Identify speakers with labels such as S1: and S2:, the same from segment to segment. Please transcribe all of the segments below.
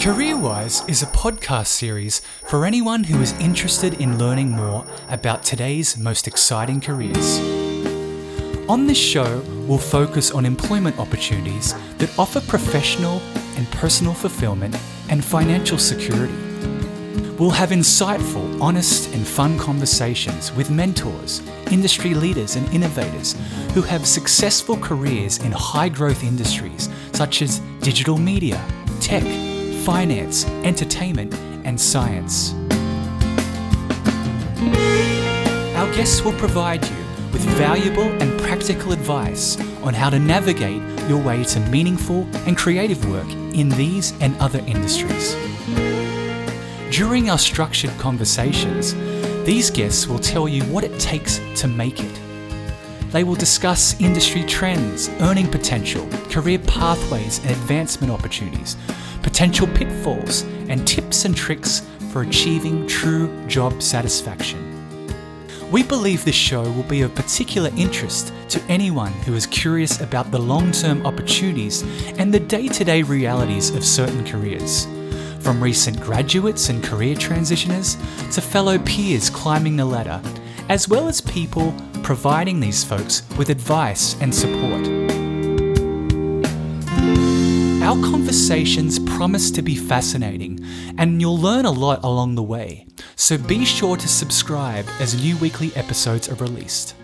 S1: CareerWise is a podcast series for anyone who is interested in learning more about today's most exciting careers. On this show, we'll focus on employment opportunities that offer professional and personal fulfillment and financial security. We'll have insightful, honest, and fun conversations with mentors, industry leaders, and innovators who have successful careers in high growth industries such as digital media, tech, finance, entertainment, and science. Our guests will provide you with valuable and practical advice on how to navigate your way to meaningful and creative work in these and other industries. During our structured conversations, these guests will tell you what it takes to make it. They will discuss industry trends, earning potential, career pathways, and advancement opportunities, potential pitfalls, and tips and tricks for achieving true job satisfaction. We believe this show will be of particular interest to anyone who is curious about the long term opportunities and the day to day realities of certain careers. From recent graduates and career transitioners to fellow peers climbing the ladder, as well as people providing these folks with advice and support. Our conversations promise to be fascinating, and you'll learn a lot along the way, so be sure to subscribe as new weekly episodes are released.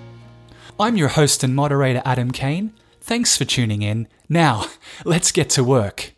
S1: I'm your host and moderator, Adam Kane. Thanks for tuning in. Now, let's get to work.